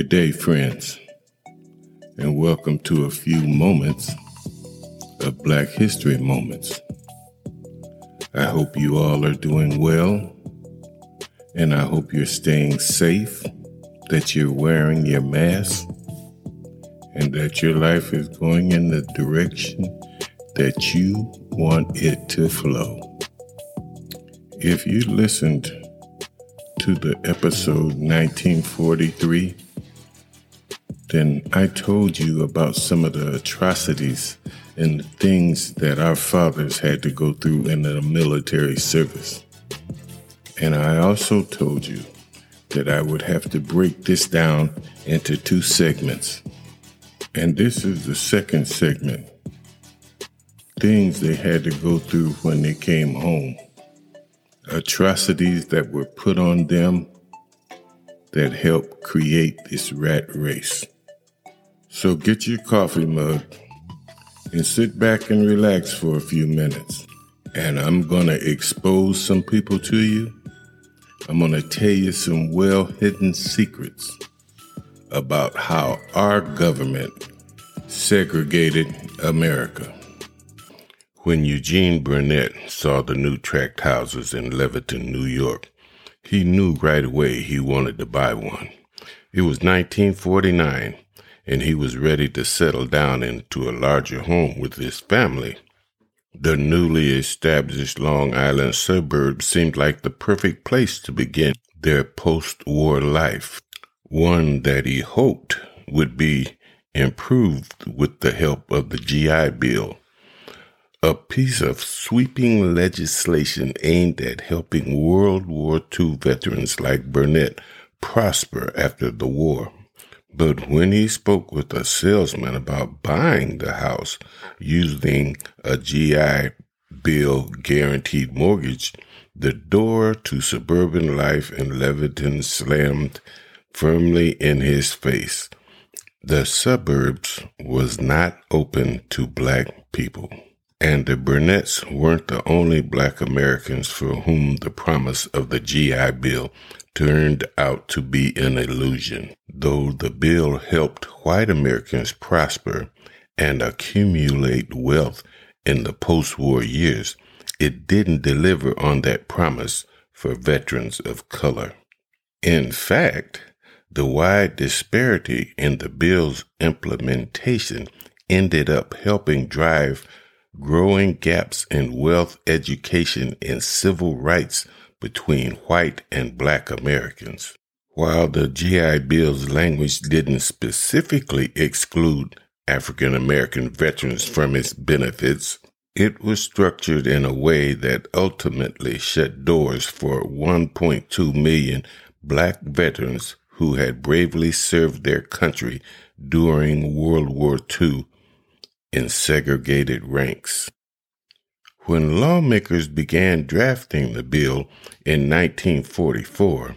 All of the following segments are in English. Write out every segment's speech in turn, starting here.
Good day, friends, and welcome to a few moments of Black History Moments. I hope you all are doing well, and I hope you're staying safe, that you're wearing your mask, and that your life is going in the direction that you want it to flow. If you listened to the episode 1943, then I told you about some of the atrocities and the things that our fathers had to go through in the military service. And I also told you that I would have to break this down into two segments. And this is the second segment things they had to go through when they came home, atrocities that were put on them that helped create this rat race. So get your coffee mug and sit back and relax for a few minutes. And I'm going to expose some people to you. I'm going to tell you some well hidden secrets about how our government segregated America. When Eugene Burnett saw the new tract houses in Levittown, New York, he knew right away he wanted to buy one. It was 1949, and he was ready to settle down into a larger home with his family. The newly established Long Island suburb seemed like the perfect place to begin their post war life, one that he hoped would be improved with the help of the GI Bill a piece of sweeping legislation aimed at helping World War II veterans like Burnett prosper after the war. But when he spoke with a salesman about buying the house using a GI Bill guaranteed mortgage, the door to suburban life in Levittown slammed firmly in his face. The suburbs was not open to black people. And the Burnetts weren't the only black Americans for whom the promise of the GI Bill turned out to be an illusion. Though the bill helped white Americans prosper and accumulate wealth in the post war years, it didn't deliver on that promise for veterans of color. In fact, the wide disparity in the bill's implementation ended up helping drive growing gaps in wealth, education, and civil rights between white and black Americans. While the GI Bill's language didn't specifically exclude African American veterans from its benefits, it was structured in a way that ultimately shut doors for 1.2 million black veterans who had bravely served their country during World War II in segregated ranks. When lawmakers began drafting the bill in 1944,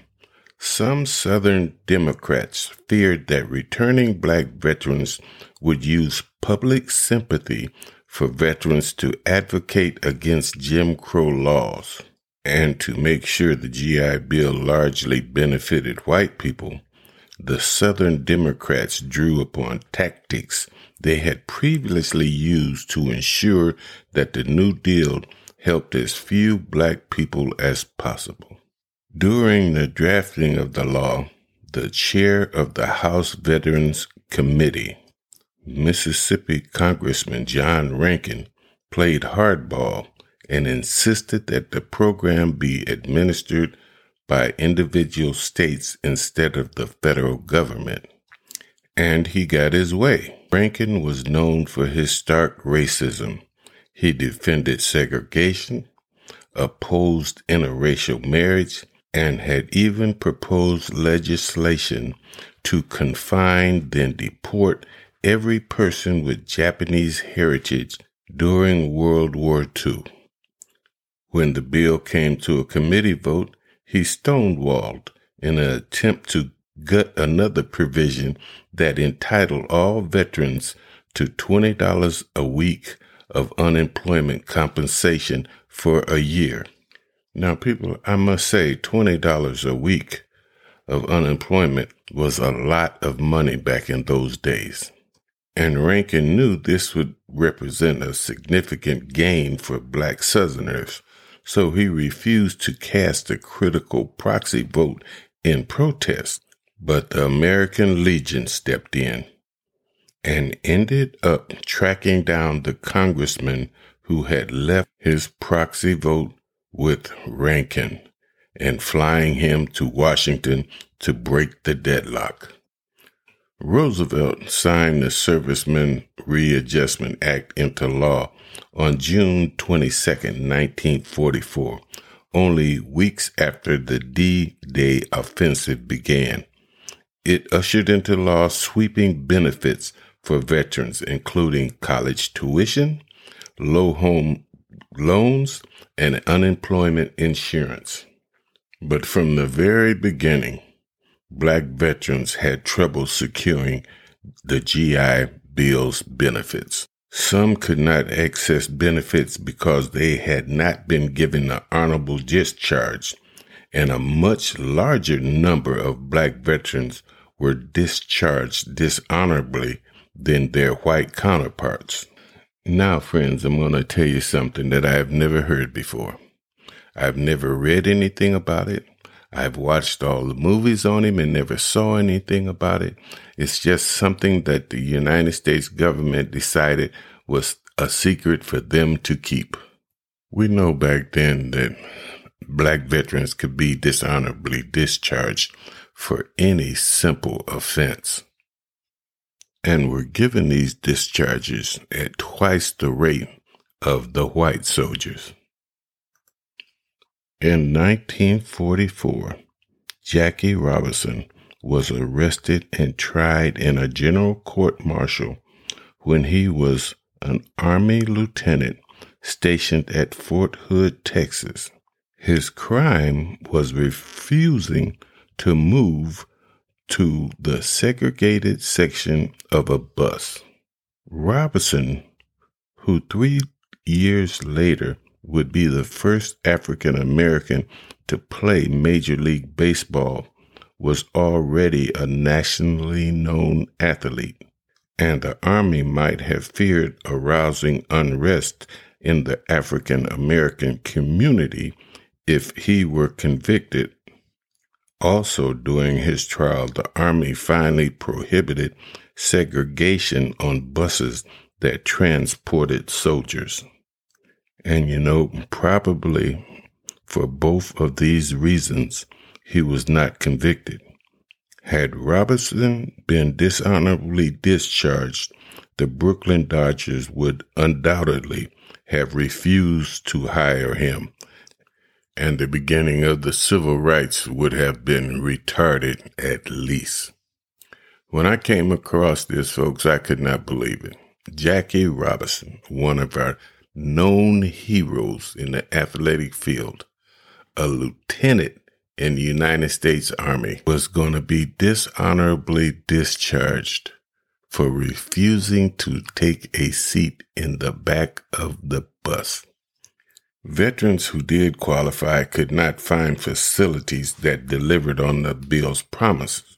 some Southern Democrats feared that returning black veterans would use public sympathy for veterans to advocate against Jim Crow laws. And to make sure the GI Bill largely benefited white people, the Southern Democrats drew upon tactics they had previously used to ensure that the New Deal helped as few black people as possible. During the drafting of the law, the chair of the House Veterans Committee, Mississippi Congressman John Rankin, played hardball and insisted that the program be administered by individual states instead of the federal government. And he got his way. Rankin was known for his stark racism. He defended segregation, opposed interracial marriage, and had even proposed legislation to confine then deport every person with Japanese heritage during World War II. When the bill came to a committee vote, he stonewalled in an attempt to gut another provision that entitled all veterans to $20 a week of unemployment compensation for a year. Now, people, I must say $20 a week of unemployment was a lot of money back in those days. And Rankin knew this would represent a significant gain for black Southerners, so he refused to cast a critical proxy vote in protest. But the American Legion stepped in and ended up tracking down the congressman who had left his proxy vote with Rankin and flying him to Washington to break the deadlock. Roosevelt signed the Servicemen Readjustment Act into law on June 22, 1944, only weeks after the D Day offensive began. It ushered into law sweeping benefits for veterans, including college tuition, low home loans, and unemployment insurance. But from the very beginning, black veterans had trouble securing the GI Bill's benefits. Some could not access benefits because they had not been given an honorable discharge, and a much larger number of black veterans were discharged dishonorably than their white counterparts. Now, friends, I'm going to tell you something that I have never heard before. I've never read anything about it. I've watched all the movies on him and never saw anything about it. It's just something that the United States government decided was a secret for them to keep. We know back then that black veterans could be dishonorably discharged for any simple offense and were given these discharges at twice the rate of the white soldiers. In 1944, Jackie Robinson was arrested and tried in a general court martial when he was an Army lieutenant stationed at Fort Hood, Texas. His crime was refusing to move to the segregated section of a bus. Robinson, who three years later would be the first African American to play Major League Baseball, was already a nationally known athlete, and the Army might have feared arousing unrest in the African American community if he were convicted. Also, during his trial, the Army finally prohibited segregation on buses that transported soldiers. And you know, probably for both of these reasons, he was not convicted. Had Robinson been dishonorably discharged, the Brooklyn Dodgers would undoubtedly have refused to hire him, and the beginning of the civil rights would have been retarded at least. When I came across this, folks, I could not believe it. Jackie Robinson, one of our known heroes in the athletic field, a lieutenant in the United States Army, was going to be dishonorably discharged for refusing to take a seat in the back of the bus. Veterans who did qualify could not find facilities that delivered on the bill's promises.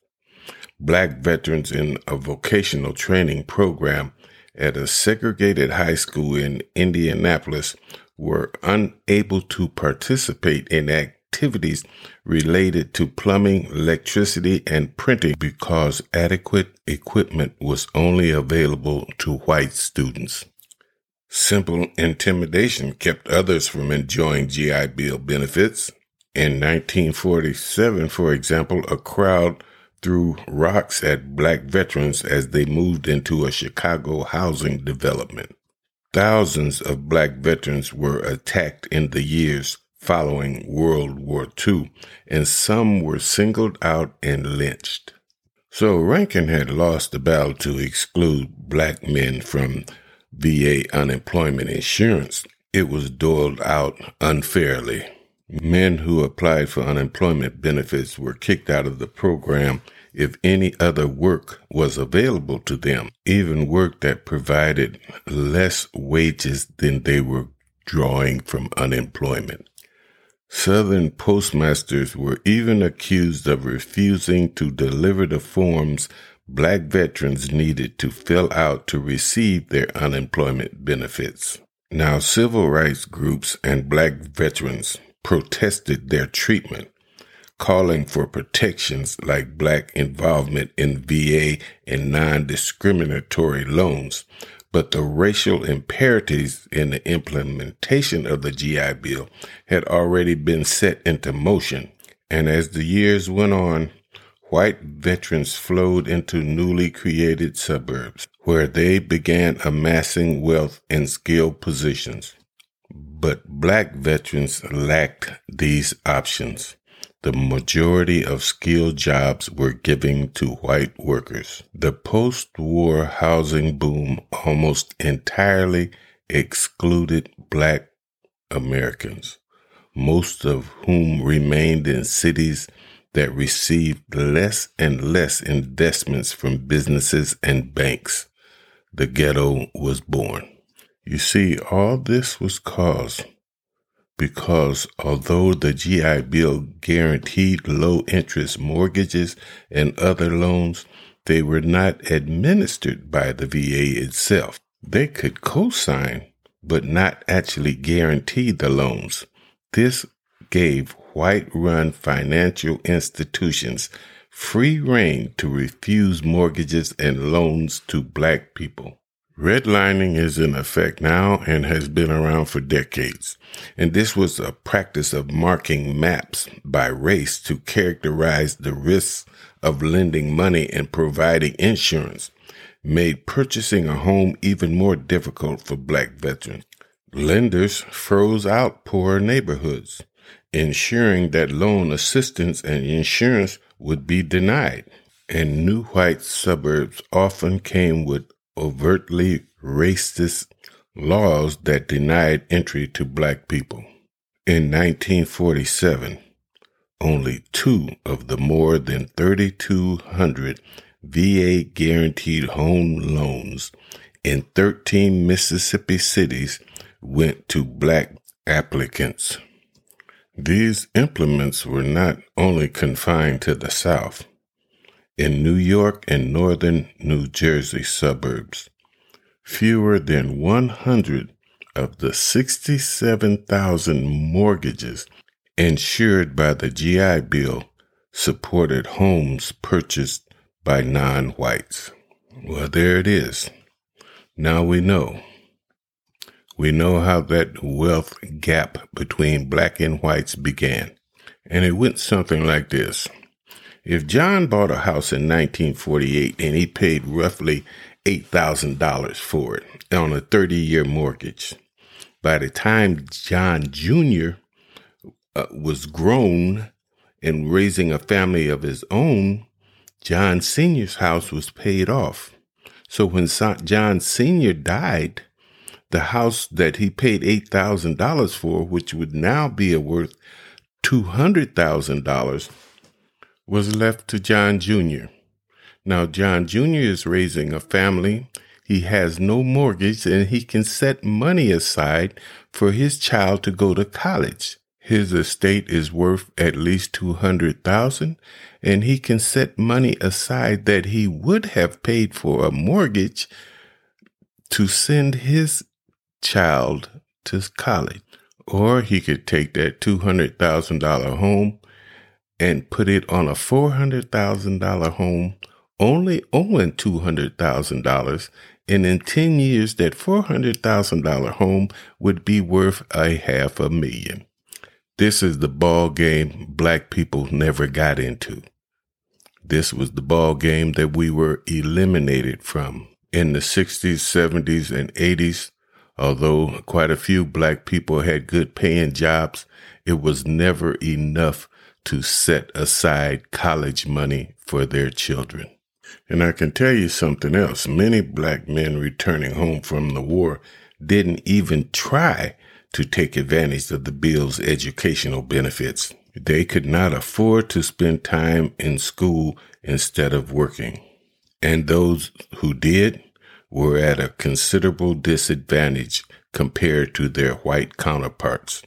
Black veterans in a vocational training program at a segregated high school in Indianapolis were unable to participate in activities related to plumbing, electricity, and printing because adequate equipment was only available to white students. Simple intimidation kept others from enjoying GI Bill benefits. In 1947, for example, a crowd threw rocks at black veterans as they moved into a Chicago housing development. Thousands of black veterans were attacked in the years following World War II, and some were singled out and lynched. So Rankin had lost the battle to exclude black men from VA unemployment insurance. It was doled out unfairly. Men who applied for unemployment benefits were kicked out of the program if any other work was available to them, even work that provided less wages than they were drawing from unemployment. Southern postmasters were even accused of refusing to deliver the forms black veterans needed to fill out to receive their unemployment benefits. Now, civil rights groups and black veterans protested their treatment, calling for protections like black involvement in VA and non discriminatory loans. But the racial imperatives in the implementation of the GI Bill had already been set into motion. And as the years went on, white veterans flowed into newly created suburbs where they began amassing wealth in skilled positions. But black veterans lacked these options. The majority of skilled jobs were given to white workers. The post-war housing boom almost entirely excluded black Americans, most of whom remained in cities that received less and less investments from businesses and banks. The ghetto was born. You see, all this was caused because although the GI Bill guaranteed low interest mortgages and other loans, they were not administered by the VA itself. They could co-sign, but not actually guarantee the loans. This gave white run financial institutions free rein to refuse mortgages and loans to black people. Redlining is in effect now and has been around for decades. And this was a practice of marking maps by race to characterize the risks of lending money and providing insurance, made purchasing a home even more difficult for black veterans. Lenders froze out poor neighborhoods, ensuring that loan assistance and insurance would be denied. And new white suburbs often came with overtly racist laws that denied entry to black people. In 1947, only two of the more than 3,200 VA guaranteed home loans in 13 Mississippi cities went to black applicants. These implements were not only confined to the South in New York and northern New Jersey suburbs. Fewer than 100 of the 67,000 mortgages insured by the GI Bill supported homes purchased by non whites. Well, there it is. Now we know. We know how that wealth gap between black and whites began. And it went something like this. If John bought a house in 1948 and he paid roughly $8,000 for it on a 30 year mortgage, by the time John Jr. Uh, was grown and raising a family of his own, John Sr.'s house was paid off. So when John Sr. died, the house that he paid $8,000 for, which would now be worth $200,000, was left to John Jr. Now, John Jr. is raising a family. He has no mortgage and he can set money aside for his child to go to college. His estate is worth at least 200,000 and he can set money aside that he would have paid for a mortgage to send his child to college. Or he could take that $200,000 home and put it on a $400,000 home, only owing $200,000. And in 10 years, that $400,000 home would be worth a half a million. This is the ball game black people never got into. This was the ball game that we were eliminated from. In the 60s, 70s, and 80s, although quite a few black people had good paying jobs, it was never enough to set aside college money for their children. And I can tell you something else. Many black men returning home from the war didn't even try to take advantage of the bill's educational benefits. They could not afford to spend time in school instead of working. And those who did were at a considerable disadvantage compared to their white counterparts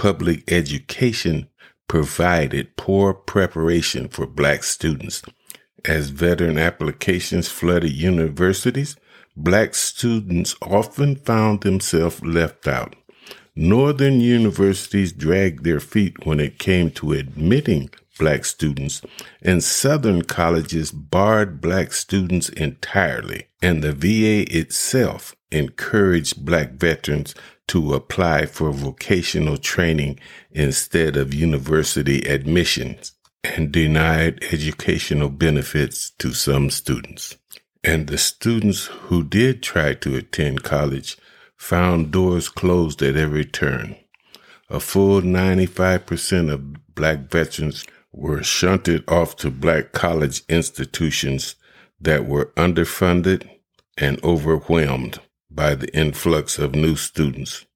public education provided poor preparation for black students. As veteran applications flooded universities, black students often found themselves left out. Northern universities dragged their feet when it came to admitting black students, and Southern colleges barred black students entirely, and the VA itself encouraged black veterans to apply for vocational training instead of university admissions and denied educational benefits to some students. And the students who did try to attend college found doors closed at every turn. A full 95% of black veterans were shunted off to black college institutions that were underfunded and overwhelmed by the influx of new students.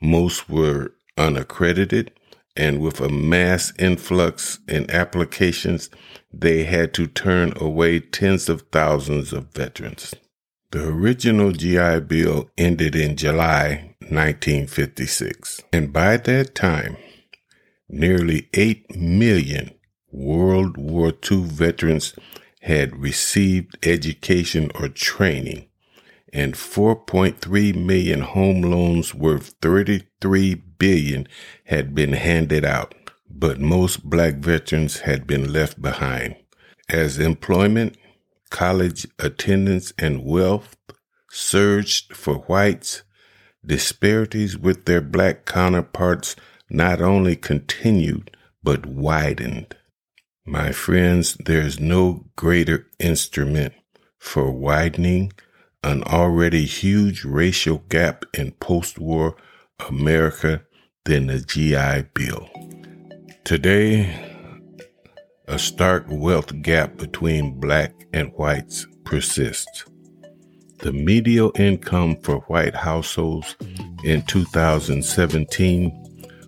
Most were unaccredited, and with a mass influx in applications, they had to turn away tens of thousands of veterans. The original GI Bill ended in July 1956, and by that time, nearly 8 million World War II veterans had received education or training and 4.3 million home loans worth 33 billion had been handed out, but most black veterans had been left behind. As employment, college attendance, and wealth surged for whites, disparities with their black counterparts not only continued, but widened. My friends, there's no greater instrument for widening an already huge racial gap in post war America than the GI Bill. Today, a stark wealth gap between black and whites persists. The median income for white households in 2017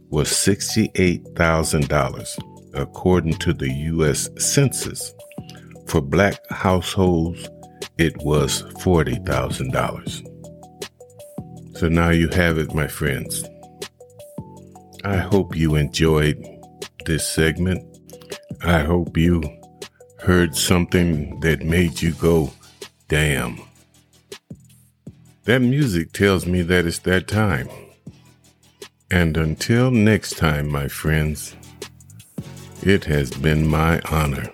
was $68,000, according to the U.S. Census. For black households, it was $40,000. So now you have it, my friends. I hope you enjoyed this segment. I hope you heard something that made you go, damn. That music tells me that it's that time. And until next time, my friends, it has been my honor